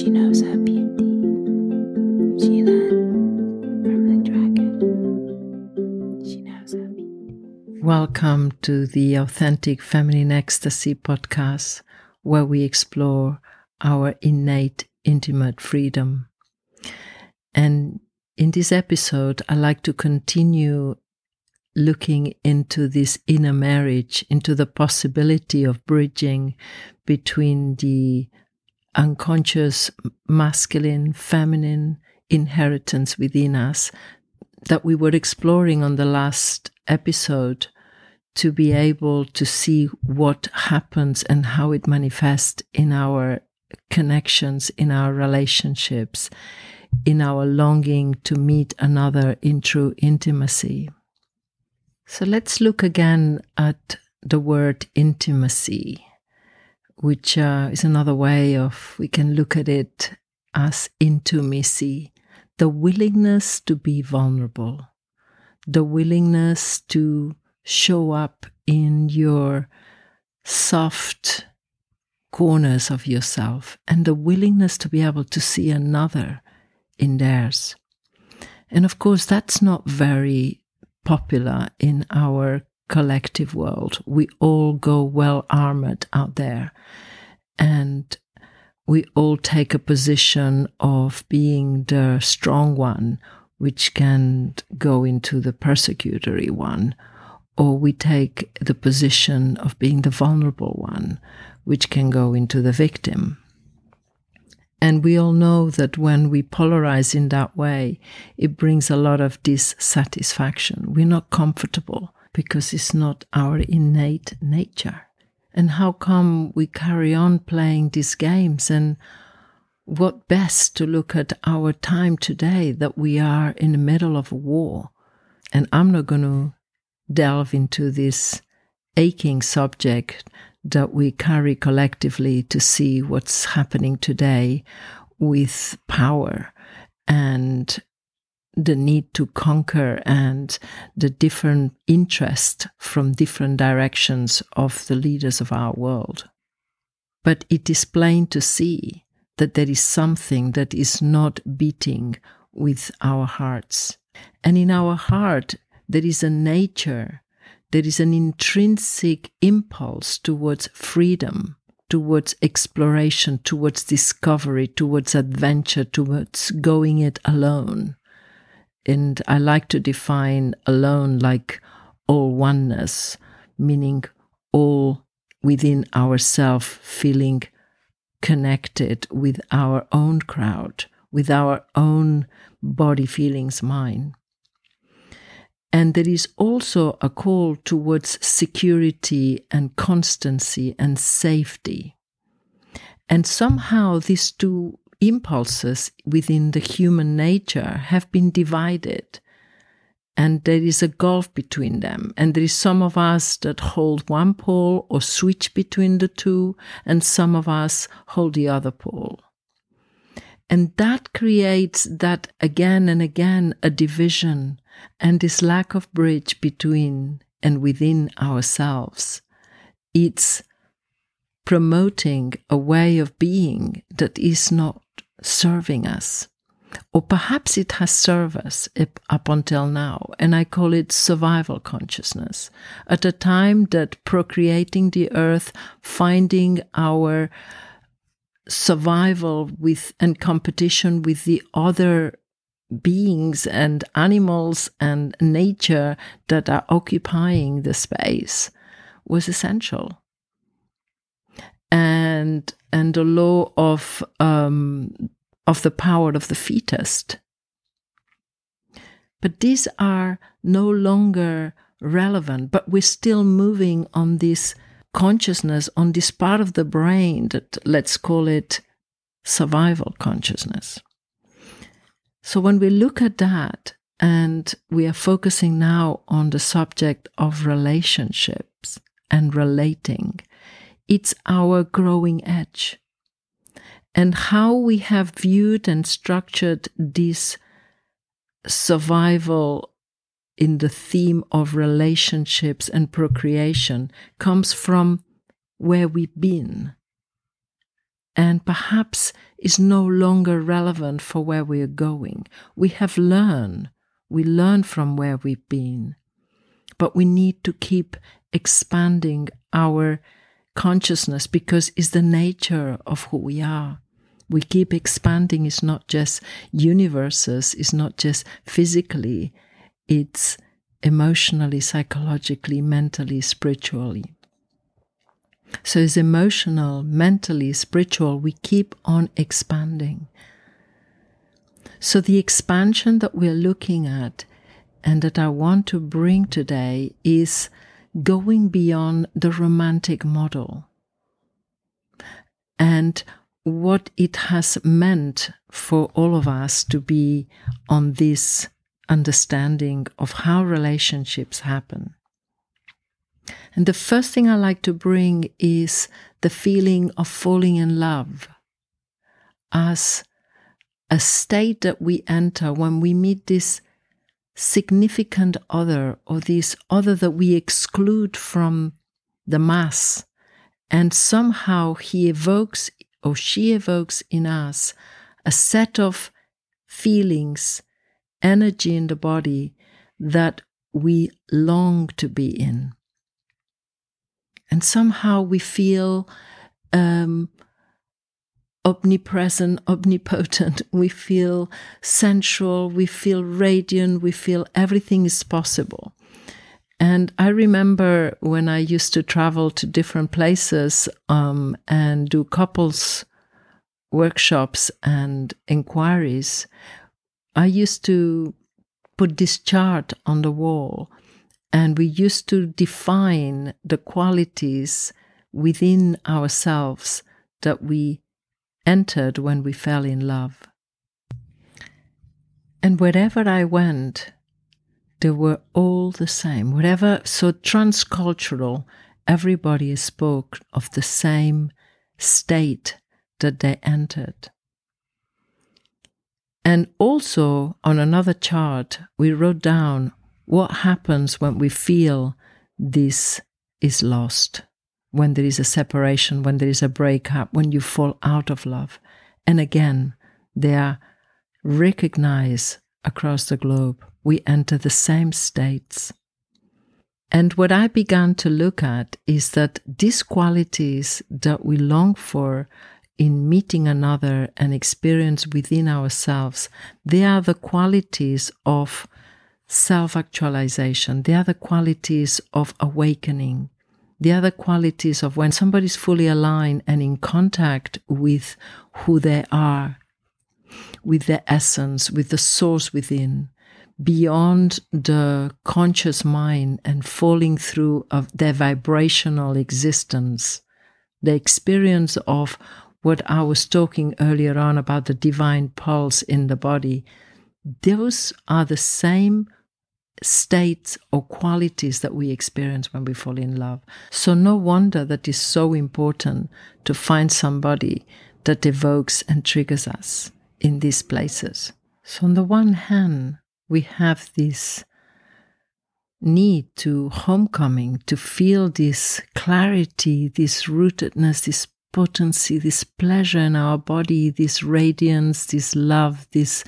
She knows her beauty. She learned from the dragon. She knows her beauty. Welcome to the Authentic Feminine Ecstasy podcast, where we explore our innate intimate freedom. And in this episode, I like to continue looking into this inner marriage, into the possibility of bridging between the unconscious masculine, feminine inheritance within us that we were exploring on the last episode to be able to see what happens and how it manifests in our connections, in our relationships, in our longing to meet another in true intimacy. So let's look again at the word intimacy, which uh, is another way of, we can look at it as intimacy, the willingness to be vulnerable, the willingness to show up in your soft corners of yourself, and the willingness to be able to see another in theirs. And of course, that's not very popular in our collective world. We all go well armored out there and we all take a position of being the strong one, which can go into the persecutory one, or we take the position of being the vulnerable one, which can go into the victim. And we all know that when we polarize in that way, it brings a lot of dissatisfaction. We're not comfortable because it's not our innate nature. And how come we carry on playing these games? And what best to look at our time today that we are in the middle of a war? And I'm not going to delve into this aching subject that we carry collectively to see what's happening today with power and the need to conquer and the different interest from different directions of the leaders of our world. But it is plain to see that there is something that is not beating with our hearts. And in our heart, there is a nature there is an intrinsic impulse towards freedom, towards exploration, towards discovery, towards adventure, towards going it alone. And I like to define alone like all oneness, meaning all within ourself feeling connected with our own crowd, with our own body feelings, mind. And there is also a call towards security and constancy and safety. And somehow these two impulses within the human nature have been divided. And there is a gulf between them. And there is some of us that hold one pole or switch between the two, and some of us hold the other pole. And that creates that again and again a division and this lack of bridge between and within ourselves. It's promoting a way of being that is not serving us. Or perhaps it has served us up until now, and I call it survival consciousness. At a time that procreating the earth, finding our survival with and competition with the other beings and animals and nature that are occupying the space was essential. And and the law of um, of the power of the fetus. But these are no longer relevant, but we're still moving on this consciousness, on this part of the brain that let's call it survival consciousness. So when we look at that, and we are focusing now on the subject of relationships and relating, it's our growing edge. And how we have viewed and structured this survival in the theme of relationships and procreation comes from where we've been and perhaps is no longer relevant for where we are going. We have learned, we learn from where we've been, but we need to keep expanding our consciousness because it's the nature of who we are. We keep expanding, it's not just universes, it's not just physically, it's emotionally, psychologically, mentally, spiritually. So it's emotional, mentally, spiritual, we keep on expanding. So the expansion that we're looking at and that I want to bring today is going beyond the romantic model and what it has meant for all of us to be on this understanding of how relationships happen. And the first thing I like to bring is the feeling of falling in love as a state that we enter when we meet this significant other or this other that we exclude from the mass. And somehow he evokes or she evokes in us a set of feelings, energy in the body that we long to be in and somehow we feel um, omnipresent, omnipotent. We feel sensual. We feel radiant. We feel everything is possible. And I remember when I used to travel to different places um, and do couples workshops and inquiries, I used to put this chart on the wall and we used to define the qualities within ourselves that we entered when we fell in love. And wherever I went, they were all the same. Whatever, so transcultural, everybody spoke of the same state that they entered. And also on another chart, we wrote down what happens when we feel this is lost, when there is a separation, when there is a breakup, when you fall out of love. And again, they are recognized across the globe. We enter the same states. And what I began to look at is that these qualities that we long for in meeting another and experience within ourselves, they are the qualities of self actualization, they are the qualities of awakening, the other qualities of when somebody's fully aligned and in contact with who they are, with their essence, with the source within, beyond the conscious mind and falling through of their vibrational existence, the experience of what I was talking earlier on about the divine pulse in the body, those are the same states or qualities that we experience when we fall in love. So, no wonder that it's so important to find somebody that evokes and triggers us in these places. So, on the one hand, we have this need to homecoming, to feel this clarity, this rootedness, this potency, this pleasure in our body, this radiance, this love, this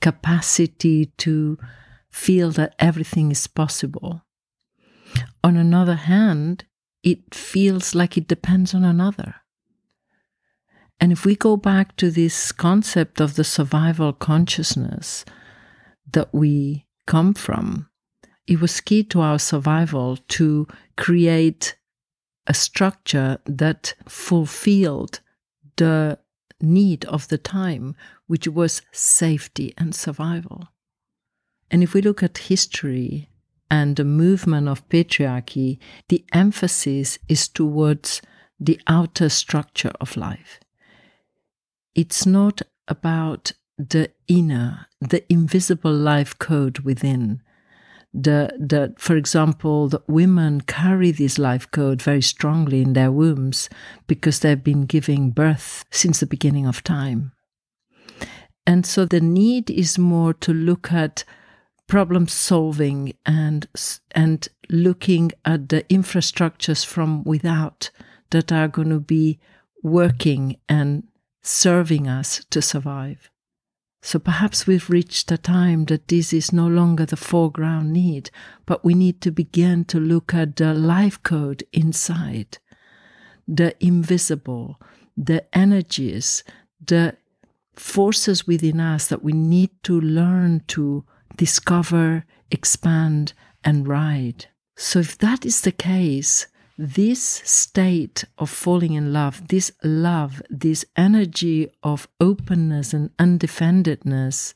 capacity to feel that everything is possible. On another hand, it feels like it depends on another. And if we go back to this concept of the survival consciousness that we come from, it was key to our survival to create a structure that fulfilled the need of the time, which was safety and survival. And if we look at history and the movement of patriarchy, the emphasis is towards the outer structure of life. It's not about the inner, the invisible life code within. The, the, for example, the women carry this life code very strongly in their wombs because they've been giving birth since the beginning of time. And so the need is more to look at problem solving and and looking at the infrastructures from without that are going to be working and serving us to survive. So perhaps we've reached a time that this is no longer the foreground need, but we need to begin to look at the life code inside, the invisible, the energies, the forces within us that we need to learn to discover, expand, and ride. So if that is the case, this state of falling in love, this love, this energy of openness and undefendedness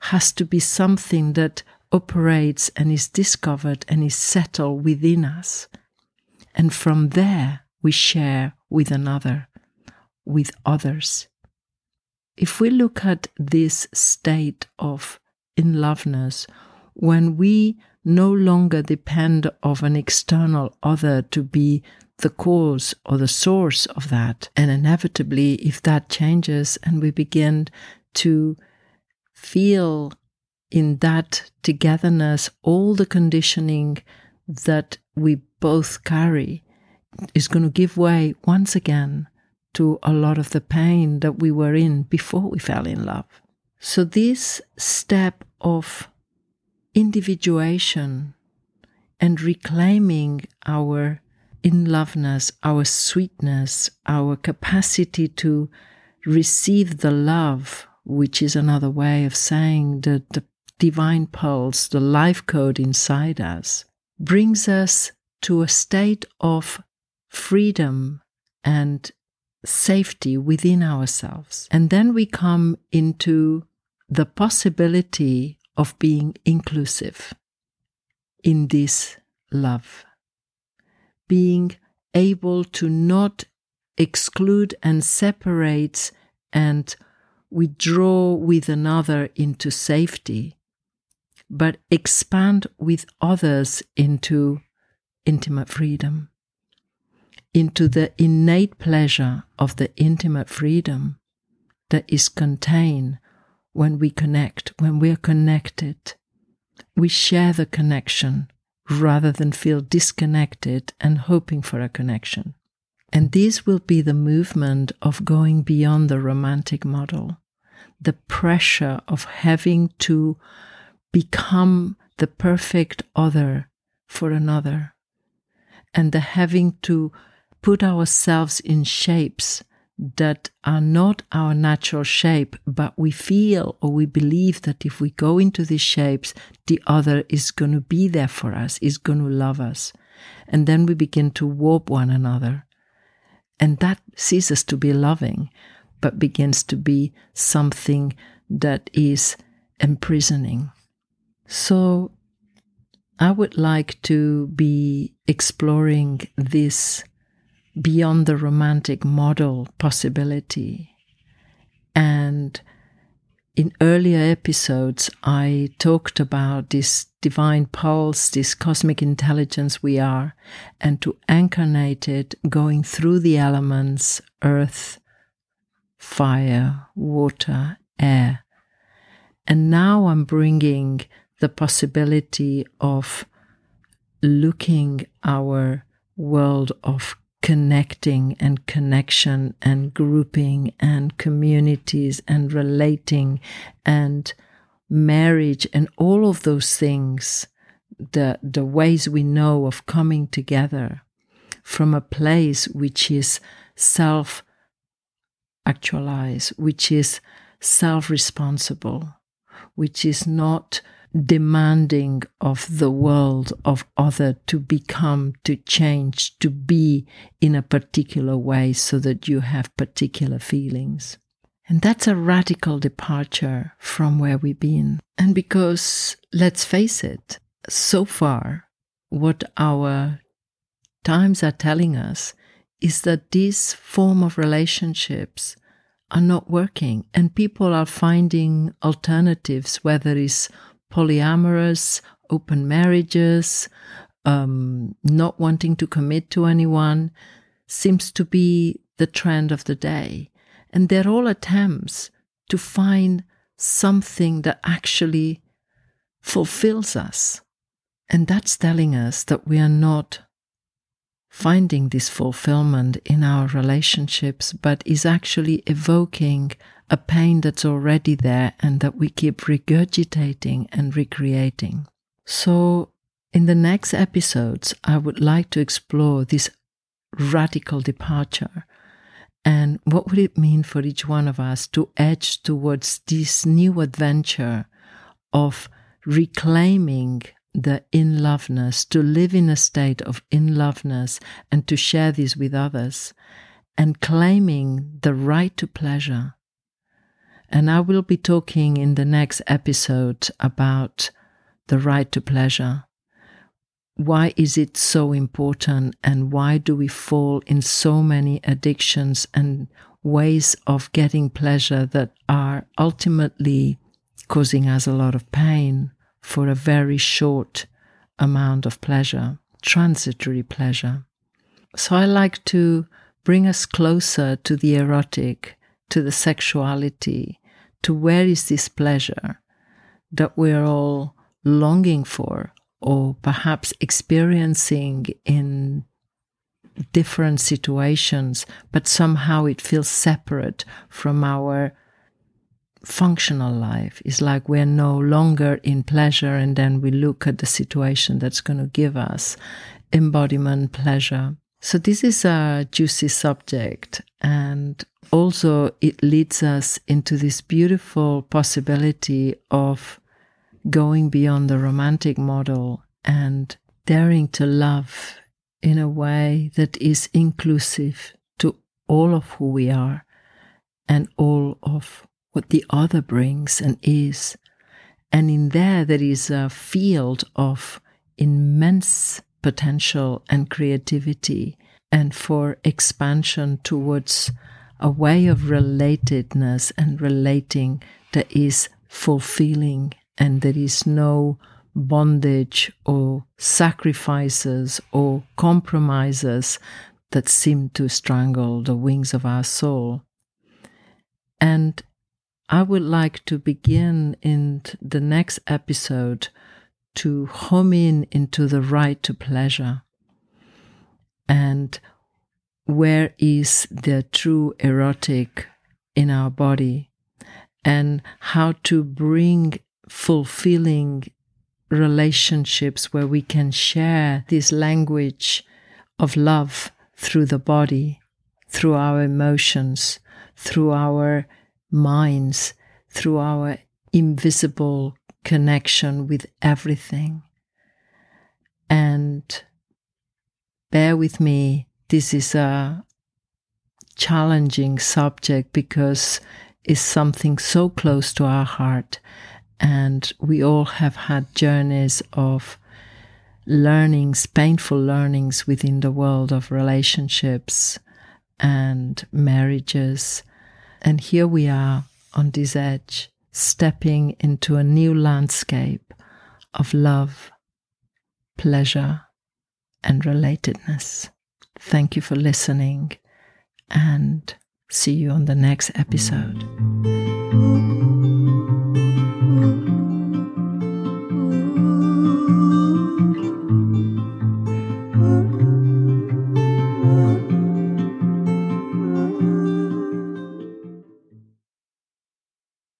has to be something that operates and is discovered and is settled within us. And from there, we share with another, with others. If we look at this state of in loveness, when we no longer depend of an external other to be the cause or the source of that. And inevitably, if that changes and we begin to feel in that togetherness all the conditioning that we both carry is going to give way once again to a lot of the pain that we were in before we fell in love. So, this step of individuation and reclaiming our in loveness, our sweetness, our capacity to receive the love, which is another way of saying that the divine pulse, the life code inside us, brings us to a state of freedom and safety within ourselves. And then we come into the possibility of being inclusive in this love. Being able to not exclude and separate and withdraw with another into safety, but expand with others into intimate freedom, into the innate pleasure of the intimate freedom that is contained when we connect, when we're connected, we share the connection rather than feel disconnected and hoping for a connection. And this will be the movement of going beyond the romantic model, the pressure of having to become the perfect other for another, and the having to put ourselves in shapes that are not our natural shape, but we feel or we believe that if we go into these shapes, the other is going to be there for us, is going to love us. And then we begin to warp one another. And that ceases to be loving, but begins to be something that is imprisoning. So I would like to be exploring this beyond the romantic model possibility. And in earlier episodes, I talked about this divine pulse, this cosmic intelligence we are, and to incarnate it going through the elements earth, fire, water, air. And now I'm bringing the possibility of looking our world of connecting and connection and grouping and communities and relating and marriage and all of those things, the, the ways we know of coming together from a place which is self actualized, which is self responsible, which is not demanding of the world of other to become to change to be in a particular way so that you have particular feelings. And that's a radical departure from where we've been. And because let's face it so far what our times are telling us is that this form of relationships are not working. And people are finding alternatives whether it's polyamorous, open marriages, um, not wanting to commit to anyone seems to be the trend of the day. And they're all attempts to find something that actually fulfills us. And that's telling us that we are not finding this fulfillment in our relationships, but is actually evoking a pain that's already there and that we keep regurgitating and recreating. So, in the next episodes, I would like to explore this radical departure and what would it mean for each one of us to edge towards this new adventure of reclaiming the in loveness, to live in a state of in loveness and to share this with others, and claiming the right to pleasure. And I will be talking in the next episode about the right to pleasure. Why is it so important, and why do we fall in so many addictions and ways of getting pleasure that are ultimately causing us a lot of pain? for a very short amount of pleasure, transitory pleasure. So I like to bring us closer to the erotic, to the sexuality, to where is this pleasure that we're all longing for or perhaps experiencing in different situations, but somehow it feels separate from our functional life? Is like we're no longer in pleasure and then we look at the situation that's going to give us embodiment pleasure so this is a juicy subject and also it leads us into this beautiful possibility of going beyond the romantic model and daring to love in a way that is inclusive to all of who we are and all of what the other brings and is. And in there, there is a field of immense potential and creativity, and for expansion towards a way of relatedness and relating that is fulfilling, and there is no bondage or sacrifices or compromises that seem to strangle the wings of our soul. And I would like to begin in the next episode to home in into the right to pleasure. And where is the true erotic in our body? And how to bring fulfilling relationships where we can share this language of love through the body, through our emotions, through our minds through our invisible connection with everything. And bear with me, this is a challenging subject because it's something so close to our heart. And we all have had journeys of learnings, painful learnings within the world of relationships and marriages and here we are on this edge, stepping into a new landscape of love, pleasure, and relatedness. Thank you for listening and see you on the next episode.